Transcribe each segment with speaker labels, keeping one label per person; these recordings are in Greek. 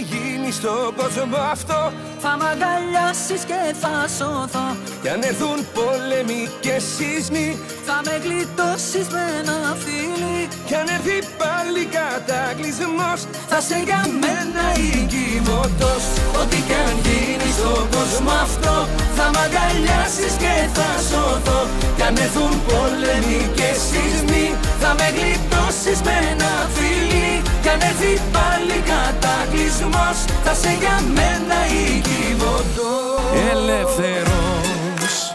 Speaker 1: Ό,τι κι αν γίνει στον κόσμο αυτό.
Speaker 2: Θα μ' αγκαλιάσεις και θα σωθώ.
Speaker 1: Κι αν έρθουν πόλεμοι και σεισμοί
Speaker 2: Θα με γλιτώσεις με ένα φίλι.
Speaker 1: Κι αν έρθει πάλι κατακλυσμός Θα σε για μένα η κυβωτός Ό,τι κι αν γίνει στον κόσμο αυτό Θα μ' αγκαλιάσεις και θα σωθώ. Κι αν έρθουν πόλεμοι και σεισμοί Θα με γλιτώσεις με ένα φίλι. Κι αν έρθει πάλι κατακλυσμός. Θα σε για μένα η κυβωτός
Speaker 3: Ελεύθερος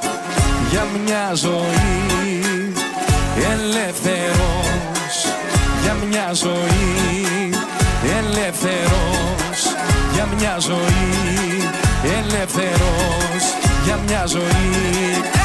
Speaker 3: για μια ζωή. Ελεύθερος για μια ζωή. Ελεύθερος για μια ζωή. Ελεύθερος για μια ζωή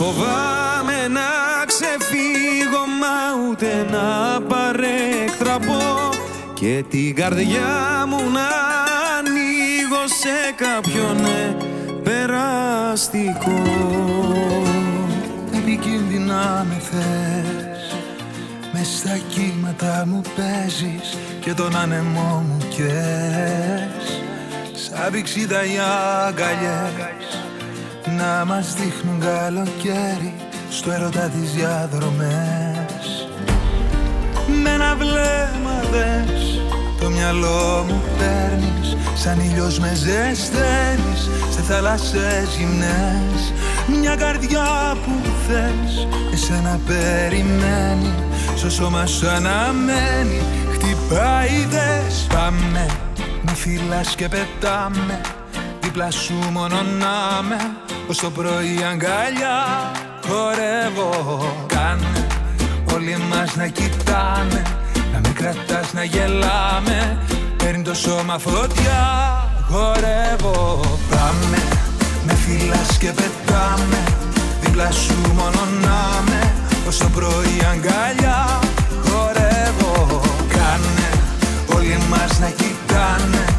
Speaker 3: φοβάμαι να ξεφύγω μα ούτε να παρέκτραπω και την καρδιά μου να ανοίγω σε κάποιον ναι, περαστικό.
Speaker 4: Επικίνδυνα με θες. Μες στα κύματα μου παίζεις Και τον άνεμό μου καίς Σαν πηξίδα οι αγκαλιές Να μας δείχνουν καλοκαίρι Στο έρωτα τις διαδρομές. Με ένα βλέμμα δες Το μυαλό μου παίρνεις Σαν ήλιος με ζεσταίνεις Σε θάλασσες γυμνές. Μια καρδιά που θες Εσένα περιμένει Στο σώμα σου αναμένει. Χτυπάει δες Πάμε Μη φυλάς και πετάμε Δίπλα σου μόνο να με Ως το πρωί αγκαλιά Χορεύω. Κάνε Όλοι μας να κοιτάμε Να με κρατάς να γελάμε. Παίρνει το σώμα φωτιά Χορεύω. Πάμε Με φυλάς και πετάμε. Δίπλα σου μόνο να με Ως το πρωί αγκαλιά Χορεύω. Κάνε Όλοι μας να κοιτάνε Να με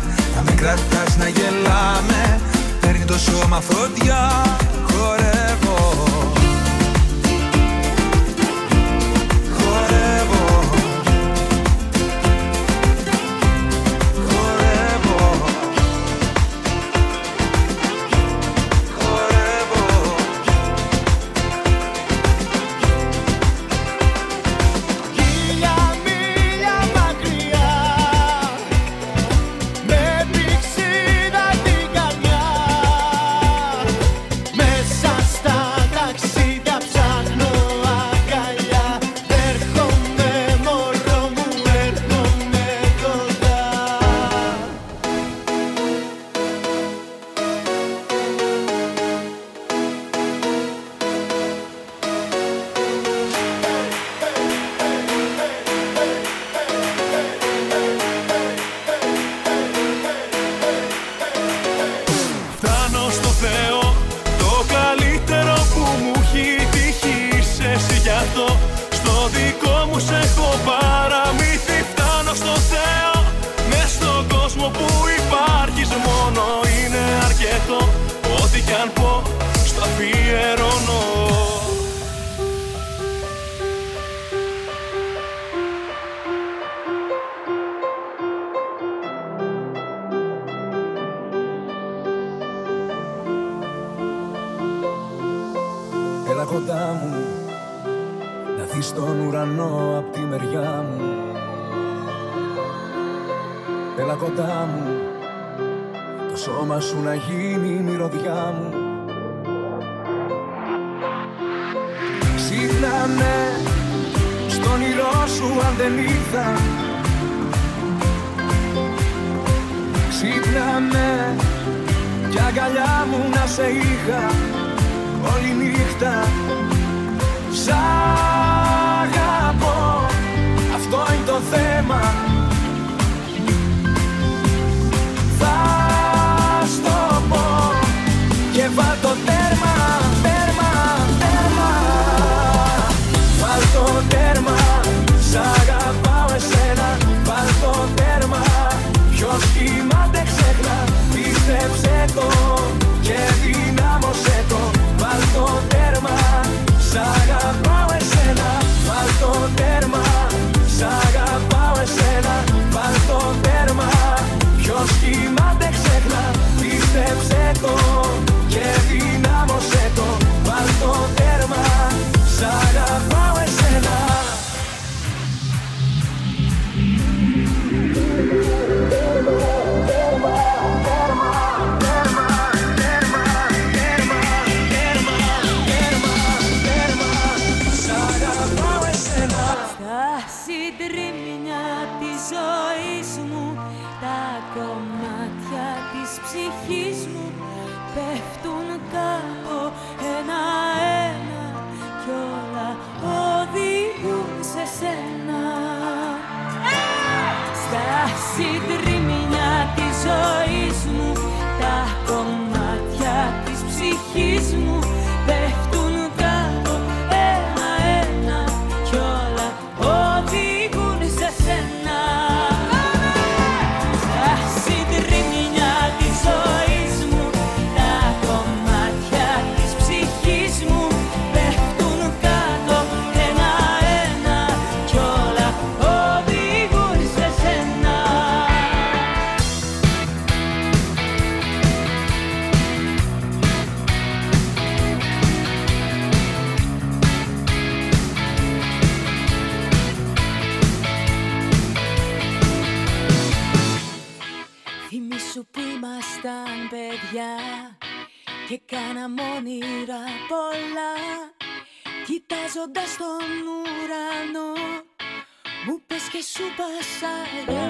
Speaker 4: κρατάς να γελάμε. Παίρνει το σώμα φωτιά Χορεύω
Speaker 5: έλα κοντά
Speaker 6: μου
Speaker 7: Να δεις τον ουρανό απ' τη μεριά μου. Έλα κοντά μου Το σώμα σου να γίνει μυρωδιά μου. Ξύπνανε στον όνειρό σου αν δεν ήρθα. Ξύπνανε κι μου να σε είχα όλη νύχτα Σ' αγαπώ, αυτό είναι το θέμα.
Speaker 2: κοντά στον ουρανό. Μου πες και σου πασαρέ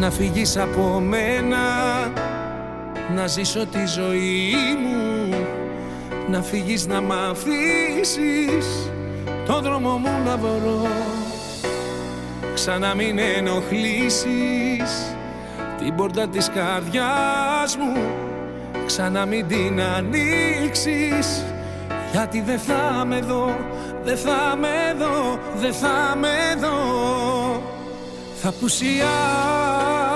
Speaker 2: Να
Speaker 7: φύγεις από μένα Να ζήσω τη ζωή μου Να φύγεις να μ' αφήσεις Το δρόμο μου να βρω. Ξανά μην ενοχλήσεις Την πόρτα της καρδιάς μου Ξανά μην την ανοίξεις Γιατί δεν θα με δω Δεν θα με δω Δεν θα με δω. Θα πουσιάσω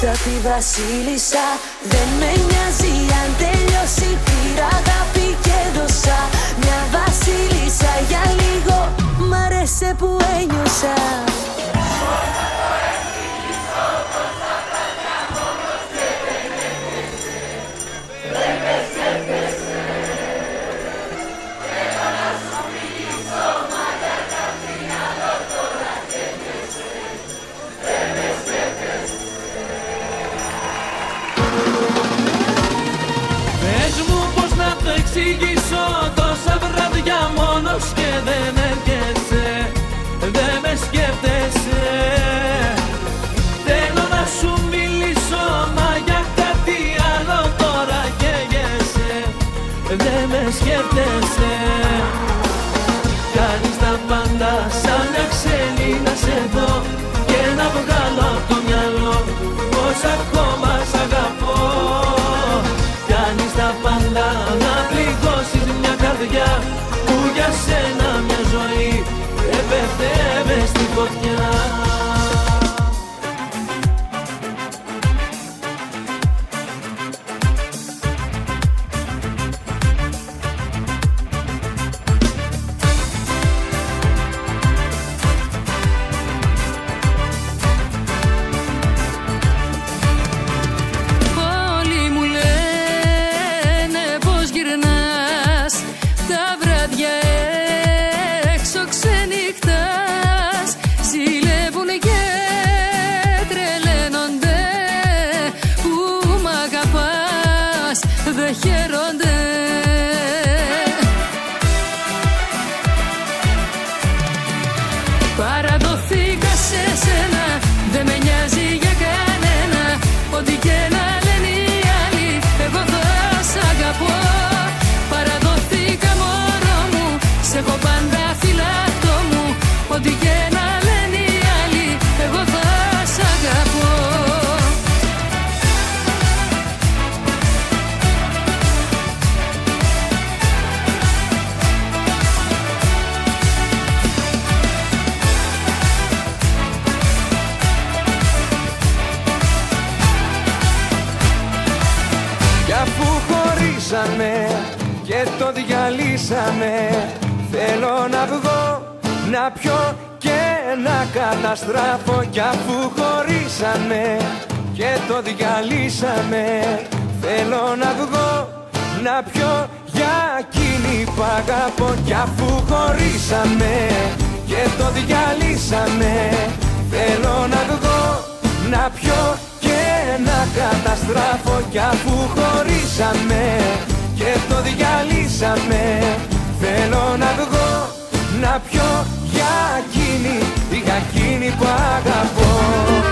Speaker 8: τι θα τη βασίλισσα Δεν με νοιάζει αν τελειώσει. Πήρα αγάπη και δώσα. Μια βασίλισσα για λίγο. Μ' άρεσε που ένιωσα
Speaker 9: I've να
Speaker 10: πιω και να καταστράφω Κι αφού χωρίσαμε και το διαλύσαμε. Θέλω να βγω, να πιω για εκείνη που αγαπώ Κι αφού χωρίσαμε και το διαλύσαμε. Θέλω να βγω, να πιω και να καταστράφω κι αφού χωρίσαμε και το διαλύσαμε. Θέλω να βγω, να πιω για εκείνη, για εκείνη που αγαπώ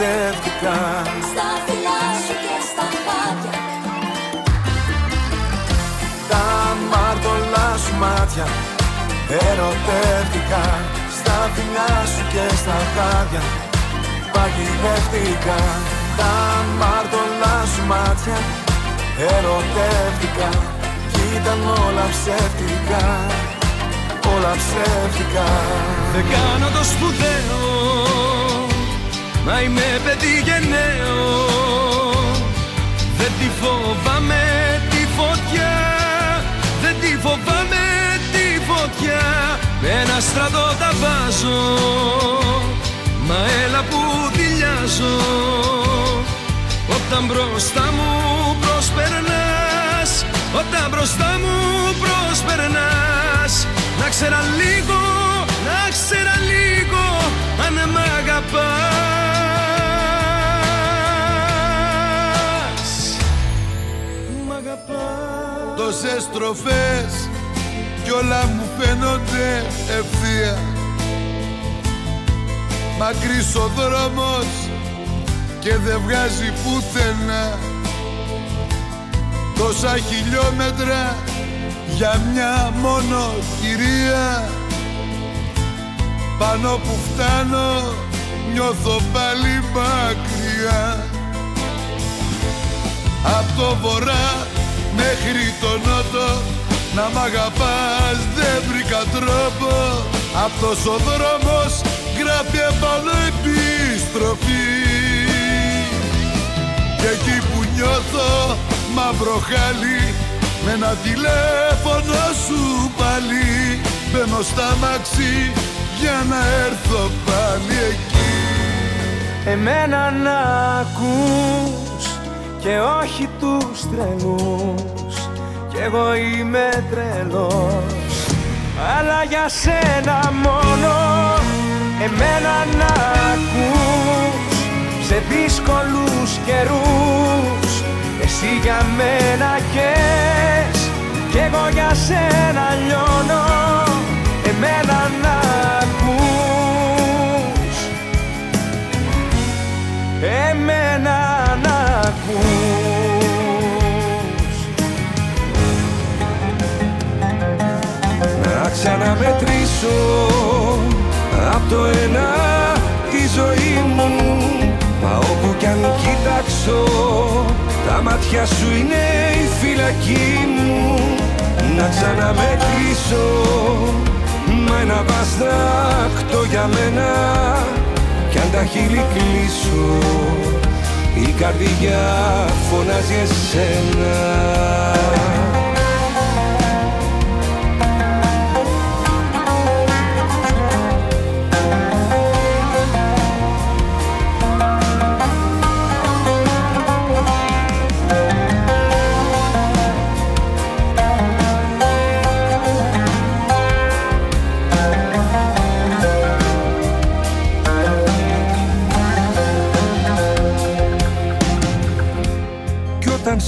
Speaker 10: Ερωτεύτηκα
Speaker 7: Στα φιλιά σου και στα μάτια.
Speaker 10: Τα μάρτωλά σου μάτια Ερωτεύτηκα. Στα φιλιά σου και στα χάδια Παγιδεύτηκα. Τα μάρτωλά σου μάτια Ερωτεύτηκα. Κι ήταν όλα ψεύτικα. Όλα ψεύτικα. Δεν κάνω το σπουδαίο Μα είμαι παιδί γενναίο. Δεν τη φοβάμαι τη φωτιά. Δεν τη φοβάμαι τη φωτιά. Με ένα στρατό τα βάζω. Μα έλα που δηλιάζω Όταν μπροστά μου προσπερνάς Όταν μπροστά μου προσπερνάς Να ξέρα λίγο, να ξέρα λίγο Αν μ' αγαπάς Μ' αγαπάς.
Speaker 11: Τόσες στροφές κι όλα μου φαίνονται ευθεία. Μακρύς ο δρόμος και δεν βγάζει πουθενά. Τόσα χιλιόμετρα για μια μόνο κυρία Πάνω που φτάνω νιώθω πάλι μακριά. Απ' το βορρά μέχρι το νότο Να μ' αγαπάς δεν βρήκα τρόπο. Αυτός ο δρόμος γράφει επάνω επιστροφή. Και εκεί που νιώθω μαύρο χάλι Με ένα τηλέφωνο σου πάλι. Μπαίνω στα μαξί για να έρθω πάλι εκεί.
Speaker 1: Εμένα να ακούς και όχι τους τρελούς. Κι εγώ είμαι τρελός. Αλλά για σένα μόνο Εμένα να ακούς. Σε δύσκολους καιρούς. Εσύ για μένα καις κι εγώ για σένα λιώνω. Εμένα να εμένα να ακούς. Να ξαναμετρήσω απ' το ένα τη ζωή μου. Μα όπου κι αν κοιτάξω τα μάτια σου είναι η φυλακή μου. Να ξαναμετρήσω Μα ένα βαστάκτο για μένα κι αν τα χείλη κλείσω η καρδιά φωνάζει εσένα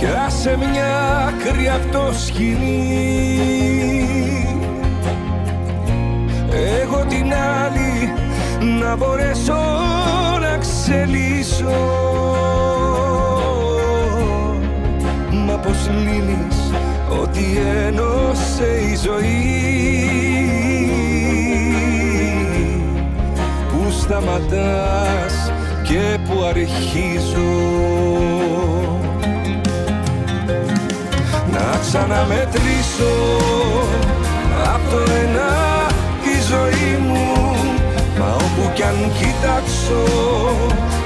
Speaker 1: Πιάσε μια άκρη απ' το σκηνή. Εγώ την άλλη να μπορέσω να ξελίσω Μα πως λύνεις ότι ένωσε η ζωή. Που σταματάς και που αρχίζω να ξαναμετρήσω απ' το ένα τη ζωή μου. Μα όπου κι αν κοιτάξω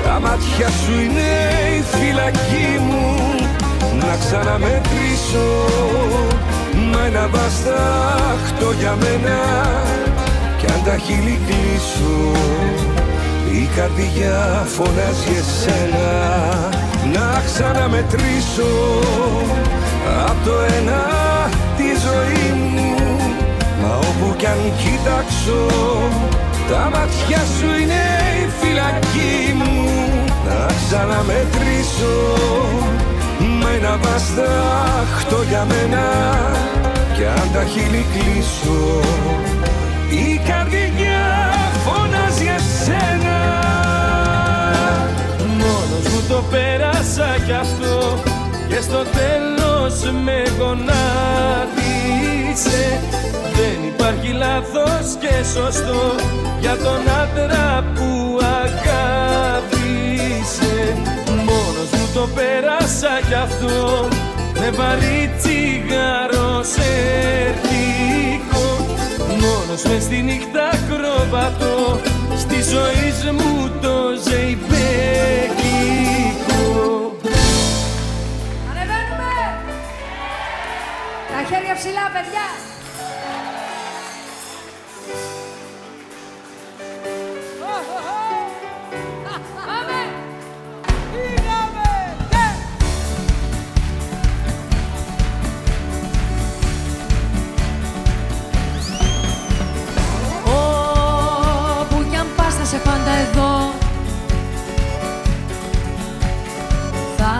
Speaker 1: τα μάτια σου είναι η φυλακή μου. Να ξαναμετρήσω μα ένα βαστάχτο για μένα. Κι αν τα χείλη κλείσω η καρδιά φωνάζει εσένα. Να ξαναμετρήσω Απ' το ένα τη ζωή μου Μα όπου κι αν κοιτάξω Τα μάτια σου είναι η φυλακή μου. Να ξαναμετρήσω Μα ένα βαστάχτο για μένα Κι αν τα χείλη κλείσω Η καρδιά φωνάζει εσένα.
Speaker 12: Μόνος μου το πέρασα κι αυτό και στο τέλος με γονάτισε. Δεν υπάρχει λάθος και σωστό για τον άντρα που αγάπησε. Μόνος μου το πέρασα κι αυτό με βαρύ τσιγάρο σερτικό Μόνος μες στη νύχτα κροβατώ στη ζωή μου το ζεϊμπέκικο
Speaker 13: χέρια ψηλά, παιδιά! Πάμε! Πήγαμε! Ναι!
Speaker 14: Όπου κι αν πας θα σε πάντα εδώ Θα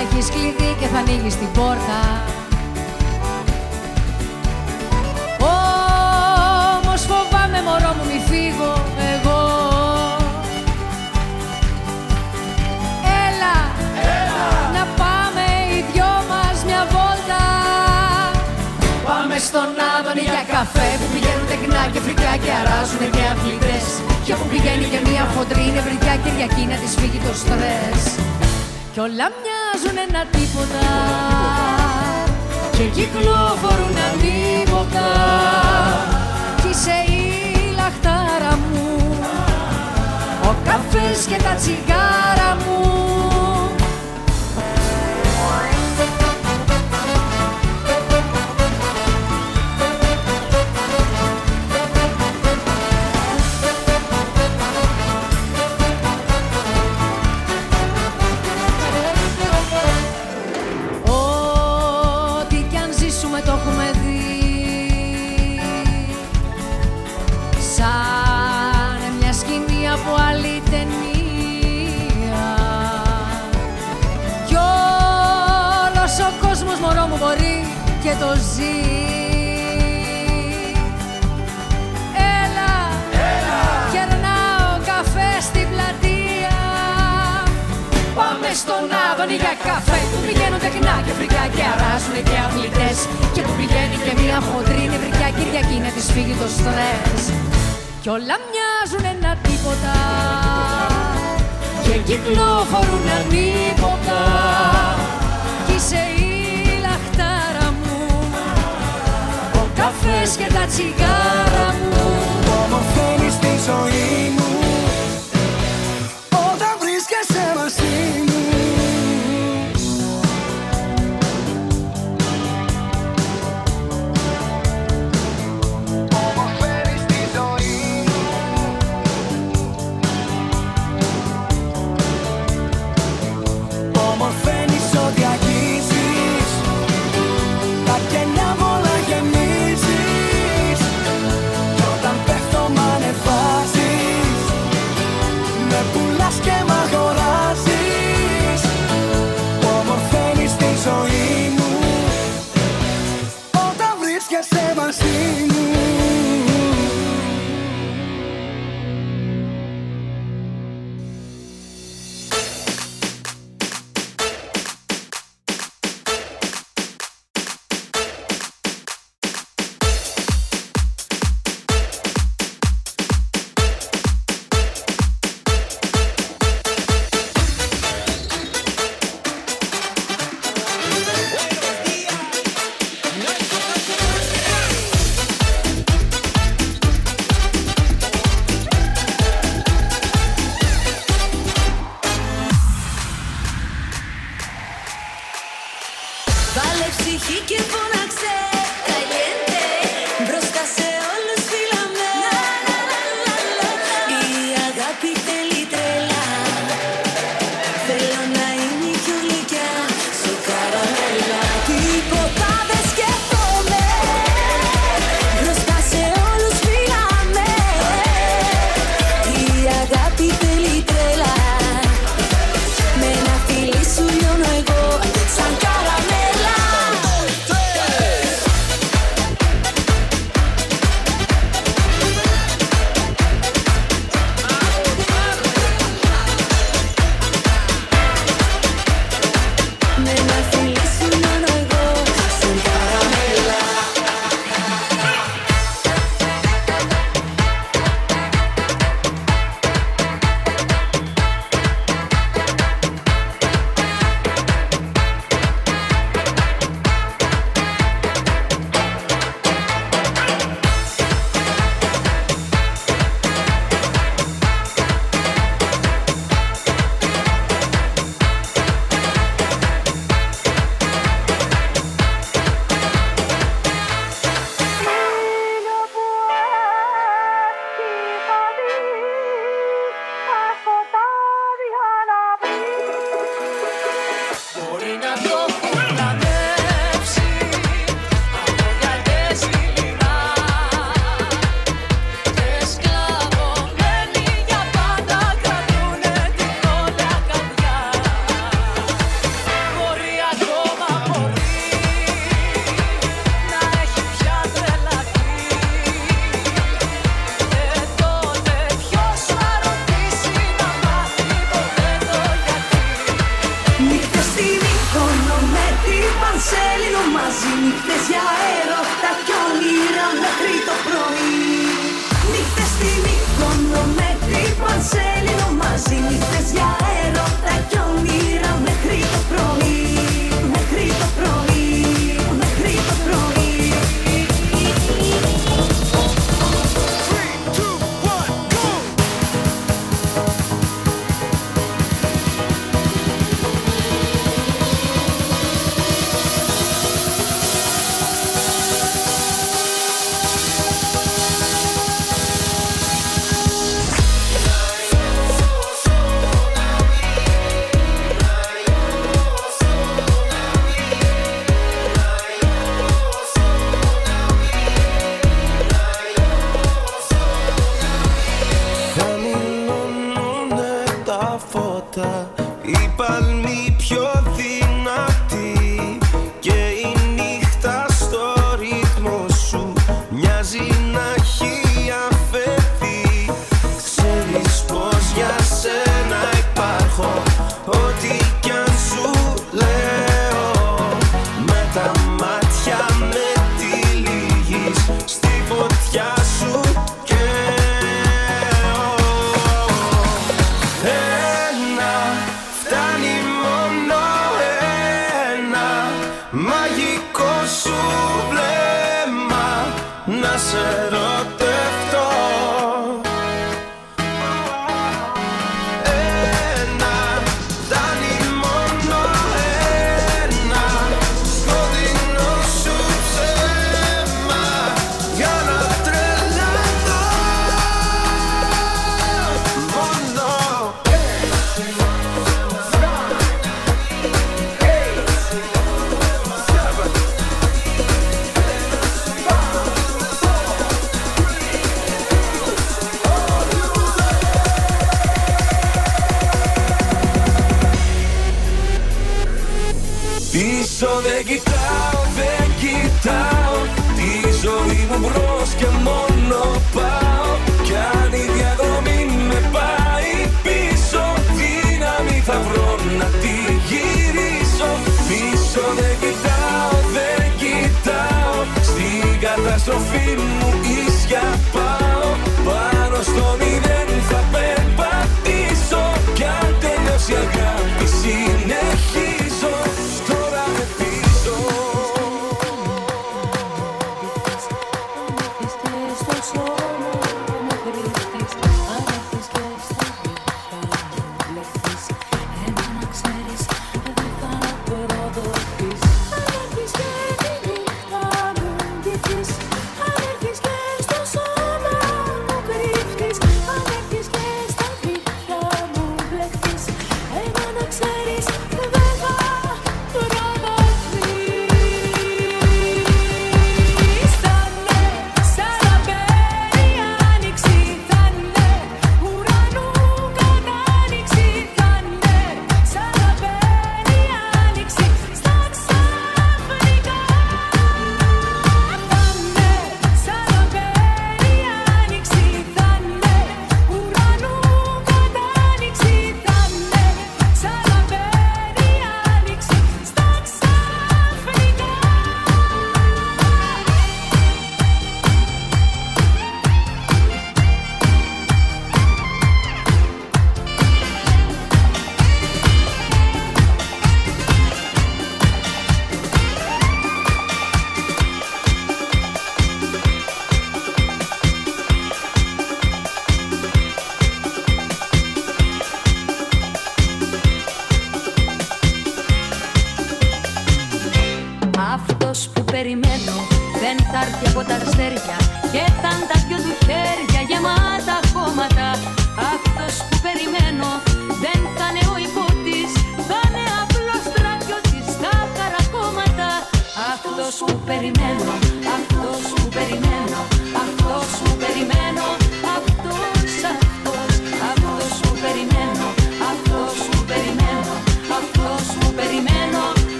Speaker 14: έχεις κλειδί και θα ανοίγεις την πόρτα που πηγαίνουν τεκνά και φρικιά και αράζουν και αθλητές. Και όπου πηγαίνει και μία φοντρή είναι βρικιά Κυριακή να τη φύγει το στρες. Κι όλα μοιάζουν ένα τίποτα Και κυκλοφορούν αντίποτα. Κι είσαι η λαχτάρα μου Ο καφές και τα τσιγάρα
Speaker 7: μου.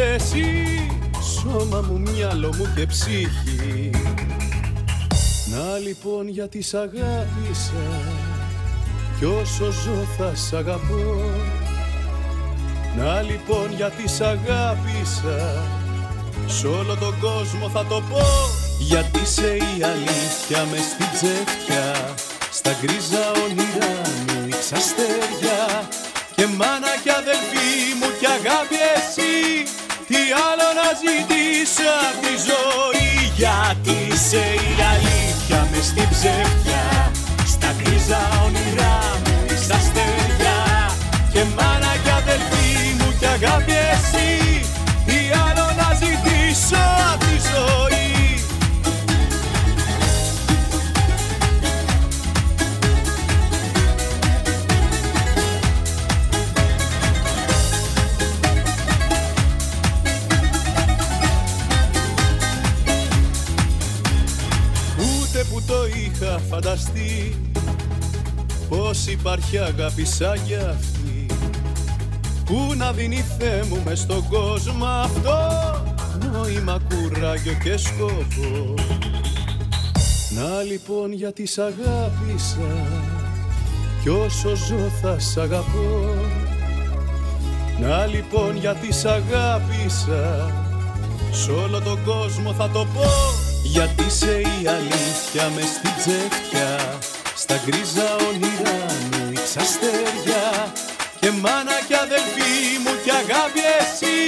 Speaker 15: Εσύ Σώμα μου, μυαλό μου και ψυχή. Να λοιπόν γιατί σ' αγάπησα Κι όσο ζω θα σ' αγαπώ. Να λοιπόν γιατί σ' αγάπησα Σ' όλο τον κόσμο θα το πω. Γιατί είσαι η αλήθεια μες στην ψεύτια Στα γκρίζα όνειρά μου η ξαστέρια Και μάνα κι αδελφή μου κι αγάπη εσύ Τι άλλο να ζητήσω απ' τη ζωή Γιατί είσαι η αλήθεια μες στην ψεύτια Στα γκρίζα όνειρά μου η ξαστέρια Και μάνα κι αδελφή μου κι αγάπη το είχα φανταστεί Πως υπάρχει αγάπη σαν κι αυτή. Που να δίνει Θεέ μου μες στον κόσμο αυτό Νόημα, κουράγιο και σκοπό. Να λοιπόν γιατί σ' αγάπησα Κι όσο ζω θα σ' αγαπώ. Να λοιπόν γιατί σ' αγάπησα Σ' όλο τον κόσμο θα το πω Γιατί είσαι η αλήθεια με στην ψεύτια Στα γκρίζα όνειρά μου η ξαστέρια Και μάνα κι αδελφή μου κι αγάπη εσύ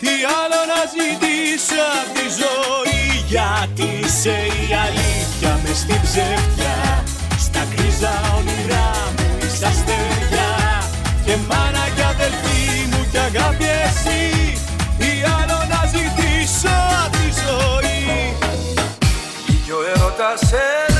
Speaker 15: Τι άλλο να ζητήσω απ' τη ζωή. Γιατί είσαι η αλήθεια με στην ψεύτια Στα γκρίζα όνειρά μου η ξαστέρια Και μάνα κι αδελφή μου κι αγάπη εσύ Τι άλλο να ζητήσω απ' τη ζωή
Speaker 7: Κι ο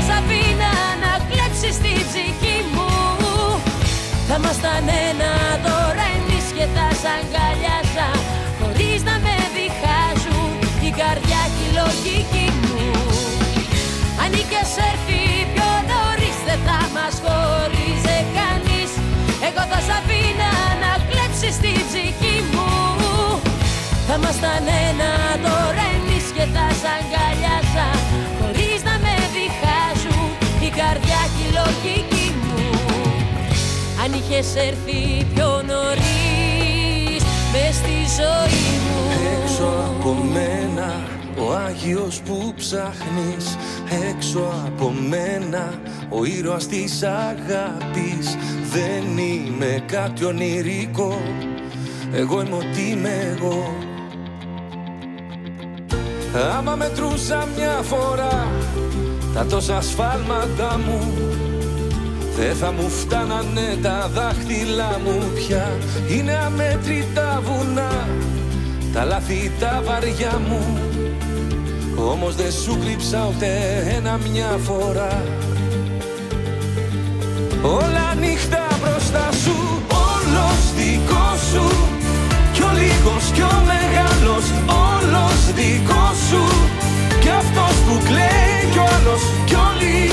Speaker 7: Εγώ θα σ' αφήνα να κλέψεις την ψυχή μου. Θα ήμασταν ένα τώρα εμείς και θα σ' αγκαλιάζα. Χωρίς να με διχάζουν η καρδιά και η λογική μου. Αν είχες έρθει πιο νωρίς δεν θα μας χωρίζε κανείς. Εγώ θα σ' αφήνα να κλέψεις την ψυχή μου. Θα ήμασταν ένα τώρα εμείς και θα σ' αγκαλιάζα είχες έρθει πιο νωρίς μες στη ζωή μου.
Speaker 1: Έξω από μένα ο Άγιος που ψάχνεις. Έξω από μένα ο ήρωας της αγάπης. Δεν είμαι κάτι ονειρικό. Εγώ είμαι ό,τι είμαι εγώ. Άμα μετρούσα μια φορά τα τόσα σφάλματα μου δεν θα μου φτάνανε τα δάχτυλά μου πια. Είναι αμέτρητα βουνά. Τα λάθη τα βαριά μου. Όμως δεν σου κρύψα ούτε ένα μια φορά. Όλα νύχτα μπροστά σου Όλος δικός σου. Κι ο λίγος κι ο μεγάλος Όλος δικός σου. Κι αυτός που κλαίει κι ο άλλος Κι όλοι κρυμμένοι με αυτή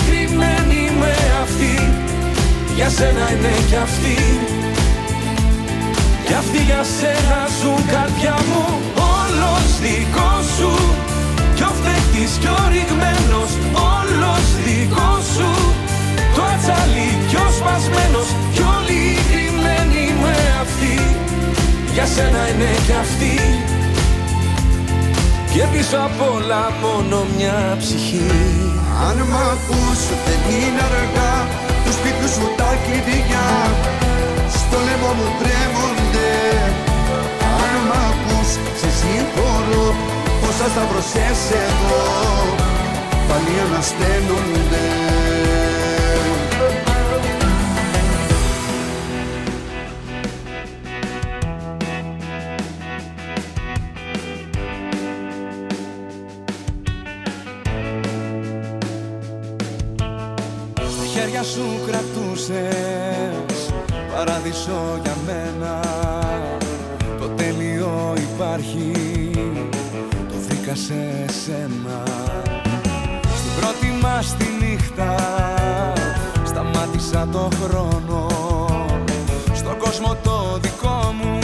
Speaker 1: Για σένα είναι κι αυτή. Κι αυτοί για σένα ζουν καρδιά μου. Όλος δικός σου. Κι ο φταίχτης κι ο ρηγμένος. Όλος δικός σου. Το ατσάλι κι ο σπασμένος. Κι όλοι κρυμμένοι με αυτή Για σένα είναι κι αυτή. Και πίσω απ' όλα μόνο μια ψυχή.
Speaker 10: Αν μ' ακούς δεν είναι αργά Του σπίτου σου τα κλειδιά. Στο λαιμό μου τρέμονται Αν μ' ακούς σε συγχωρώ Πόσα σταυρωσές εδώ Πάλι ανασταίνονται
Speaker 16: κρατούσες παράδεισο για μένα. Το τέλειο υπάρχει, το βρήκα σε σένα. Στην πρώτη μας τη νύχτα σταμάτησα το χρόνο. Στον κόσμο το δικό μου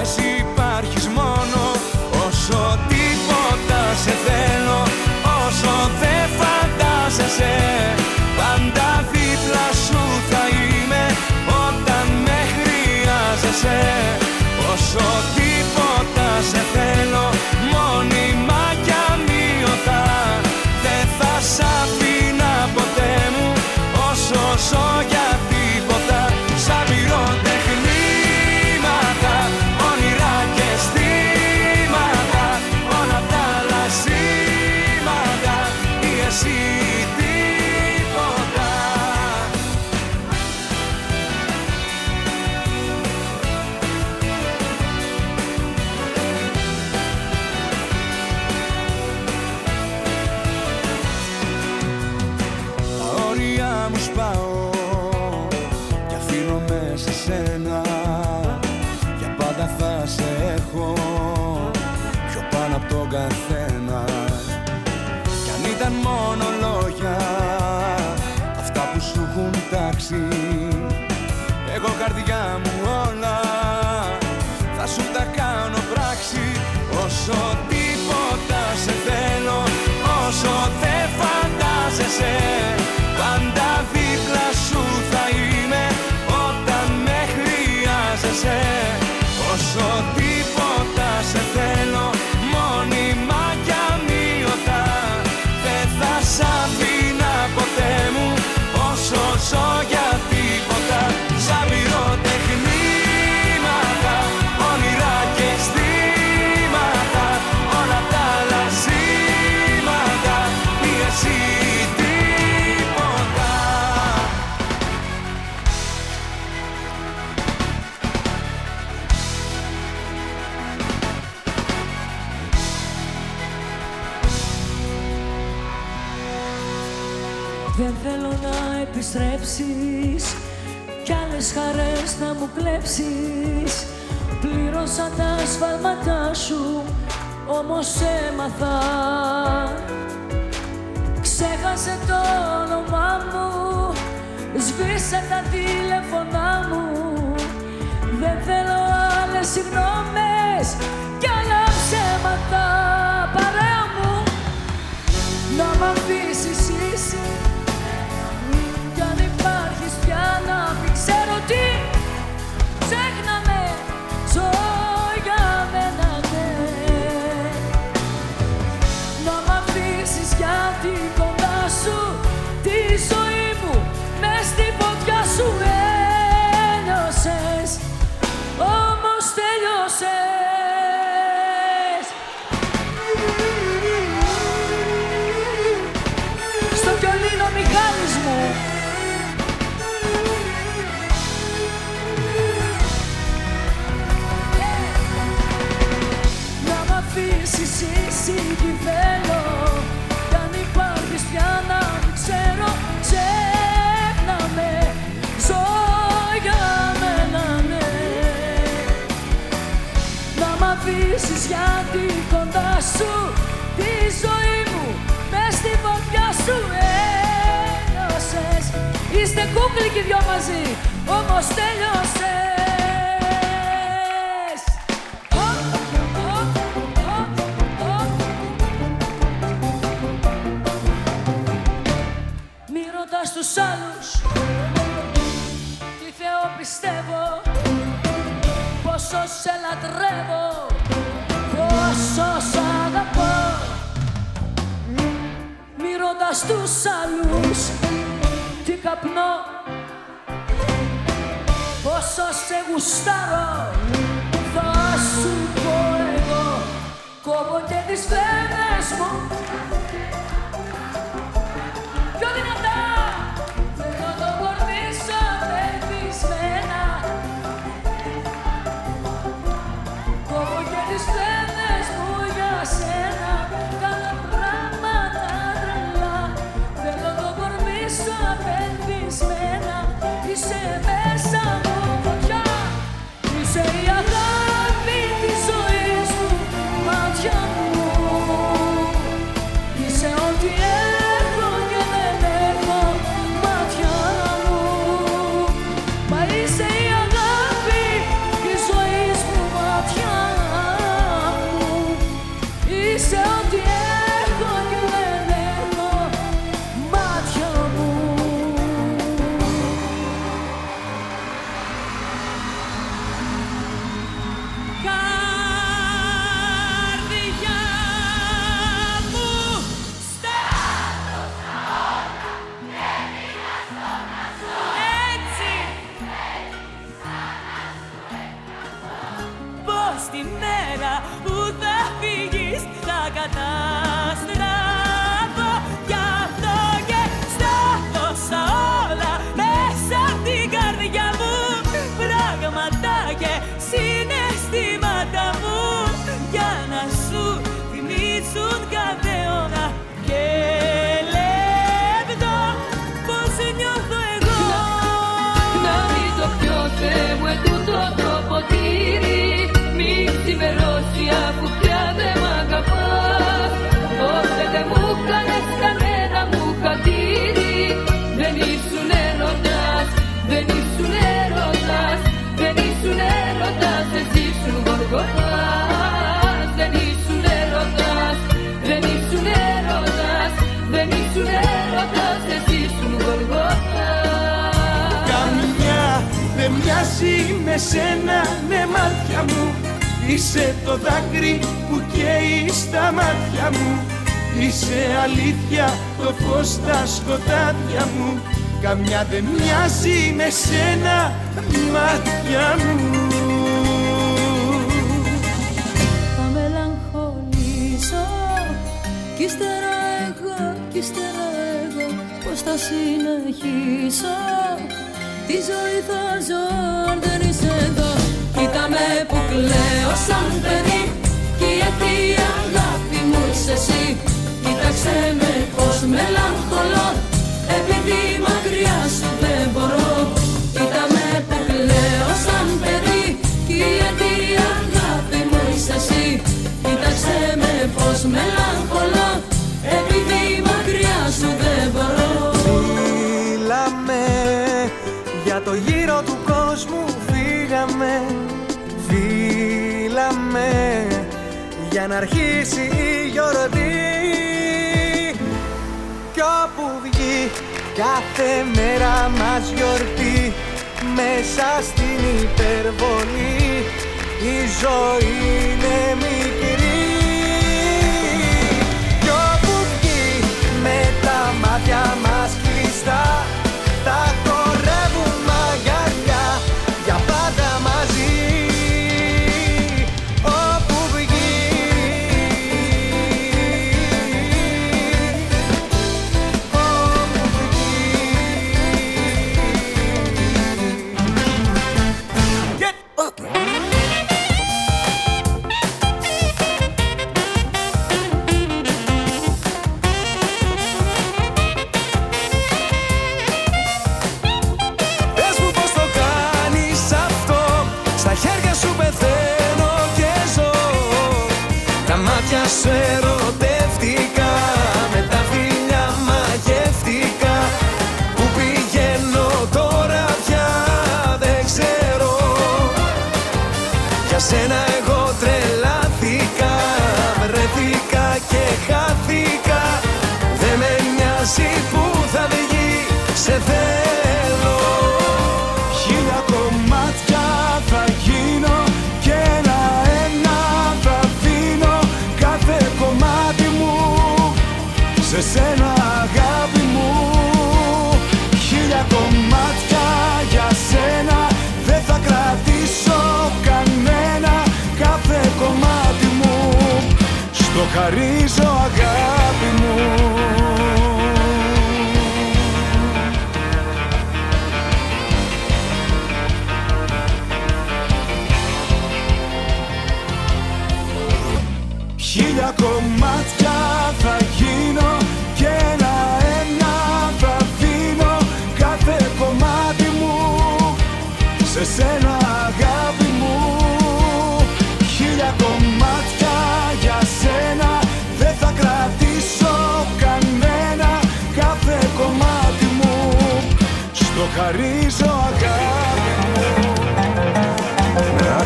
Speaker 16: εσύ υπάρχεις μόνο. Όσο τίποτα σε θέλω Όσο δεν φαντάζεσαι Όσο τίποτα
Speaker 2: επιστρέψεις Κι άλλες χαρές να μου κλέψεις. Πλήρωσα τα σφάλματά σου Όμως έμαθα. Ξέχασε το όνομά μου Σβήσε τα τηλεφωνά μου. Δεν θέλω άλλες συγγνώμες Κι άλλα ψέματα σου Τη ζωή μου μες στη φωτιά σου ένιωσες Είστε κούκλοι και οι δυο μαζί Όμως τέλειωσες. Μη ρωτάς τους άλλους Τι Θεό πιστεύω Πόσο σε λατρεύω Πόσο σ' αγαπώ. Μη ρωτάς τους άλλους Τι καπνό Πόσο σε γουστάρω Θα σου πω εγώ. Κόβω και τις φλέβες μου
Speaker 1: με σένα, ναι μάτια μου. Είσαι το δάκρυ που καίει στα μάτια μου. Είσαι αλήθεια το φως στα σκοτάδια μου. Καμιά δεν μοιάζει με σένα, μάτια μου.
Speaker 2: Θα μελαγχολήσω Κι ύστερα εγώ, κι ύστερα εγώ. Πώς θα συνεχίσω; Τη ζωή θα ζω αν δεν είσαι εδώ. Κοίτα με που κλαίω σαν παιδί. Κι η αιτία αγάπη μου είσαι εσύ. Κοίταξε με πως μελαγχολώ. Επειδή
Speaker 14: Επειδή μακριά σου δεν μπορώ. Κοίτα με που κλαίω σαν παιδί. Κι γιατί η αγάπη μου είσαι εσύ
Speaker 16: για να αρχίσει η γιορτή. Κι όπου βγει κάθε μέρα μας γιορτή Μέσα στην υπερβολή η ζωή είναι μικρή. Κι όπου βγει με τα μάτια μας κλειστά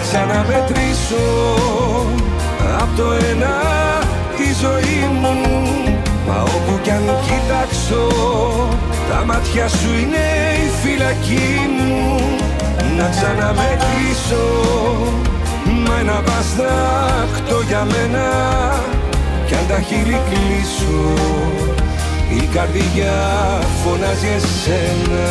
Speaker 16: ξαναμετρήσω Απ' το ένα τη ζωή μου. Μα όπου κι αν κοιτάξω Τα μάτια σου είναι η φυλακή μου. Να ξαναμετρήσω Μα ένα βαστάκτο για μένα. Κι αν τα χείλη κλείσω Η καρδιά φωνάζει εσένα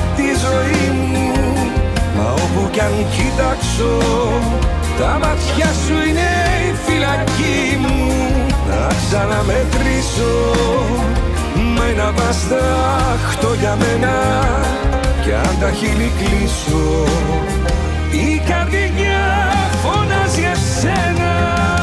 Speaker 16: τη ζωή μου. Μα όπου κι αν κοίταξω Τα μάτια σου είναι η φυλακή μου. Να ξαναμετρήσω Με ένα βαστάχτο για μένα. Και αν τα χείλη κλείσω Η καρδιά φωνάζει σενα.